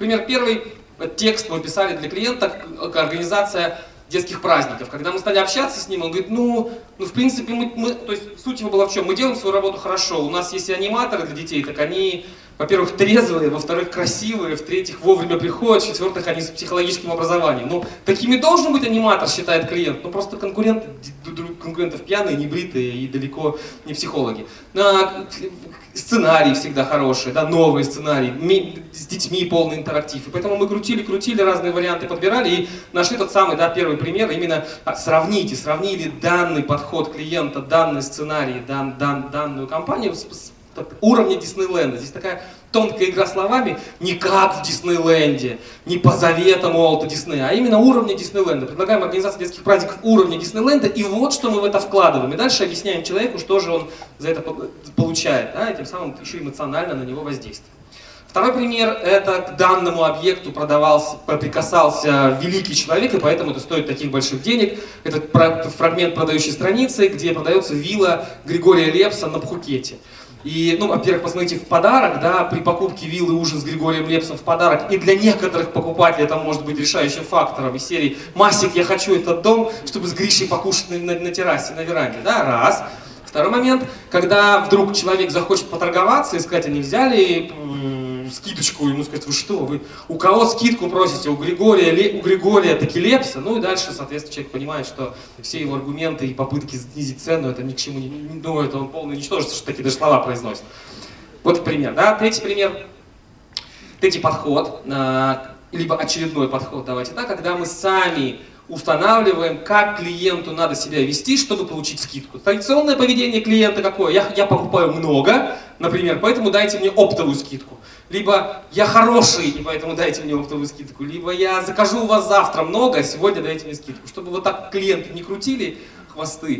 Пример первый, текст мы писали для клиента, организация детских праздников. Когда мы стали общаться с ним, он говорит, ну, ну в принципе, мы, мы, то есть суть его была в чем? Мы делаем свою работу хорошо. У нас есть и аниматоры для детей, так они во-первых, трезвые, во-вторых, красивые, в-третьих, вовремя приходят, в-четвертых, они с психологическим образованием. Ну, такими должен быть аниматор, считает клиент. Ну, просто конкуренты, конкурентов пьяные, небритые и далеко не психологи. А, сценарии всегда хорошие, да, новые сценарии, с детьми полный интерактив. И поэтому мы крутили, крутили, разные варианты подбирали и нашли тот самый, да, первый пример, именно а, сравните, сравнили данный подход клиента, данный сценарий, дан, дан, данную компанию с, с уровня Диснейленда. Здесь такая тонкая игра словами, не как в Диснейленде, не по заветам Уолта Диснея, а именно уровня Диснейленда. Предлагаем организацию детских праздников уровня Диснейленда, и вот что мы в это вкладываем. И дальше объясняем человеку, что же он за это получает, да, и тем самым еще эмоционально на него воздействует. Второй пример – это к данному объекту продавался, прикасался великий человек, и поэтому это стоит таких больших денег. Это фрагмент продающей страницы, где продается вилла Григория Лепса на Пхукете. И, ну, во-первых, посмотрите, в подарок, да, при покупке виллы ужин с Григорием Лепсом в подарок, и для некоторых покупателей это может быть решающим фактором из серии «Масик, я хочу этот дом, чтобы с Гришей покушать на, на, на террасе, на веранде», да, раз. Второй момент, когда вдруг человек захочет поторговаться и сказать, они взяли скидочку, ему сказать, вы что, вы у кого скидку просите? У Григория, у Григория таки Лепса. Ну и дальше, соответственно, человек понимает, что все его аргументы и попытки снизить цену, это ни к чему не, ну, это он полный ничтожество, что такие даже слова произносит. Вот пример, да. Третий пример, третий подход, а, либо очередной подход, давайте так, когда мы сами устанавливаем, как клиенту надо себя вести, чтобы получить скидку. Традиционное поведение клиента какое? Я, я покупаю много, например, поэтому дайте мне оптовую скидку. Либо я хороший, и поэтому дайте мне оптовую скидку. Либо я закажу у вас завтра много, а сегодня дайте мне скидку. Чтобы вот так клиенты не крутили хвосты,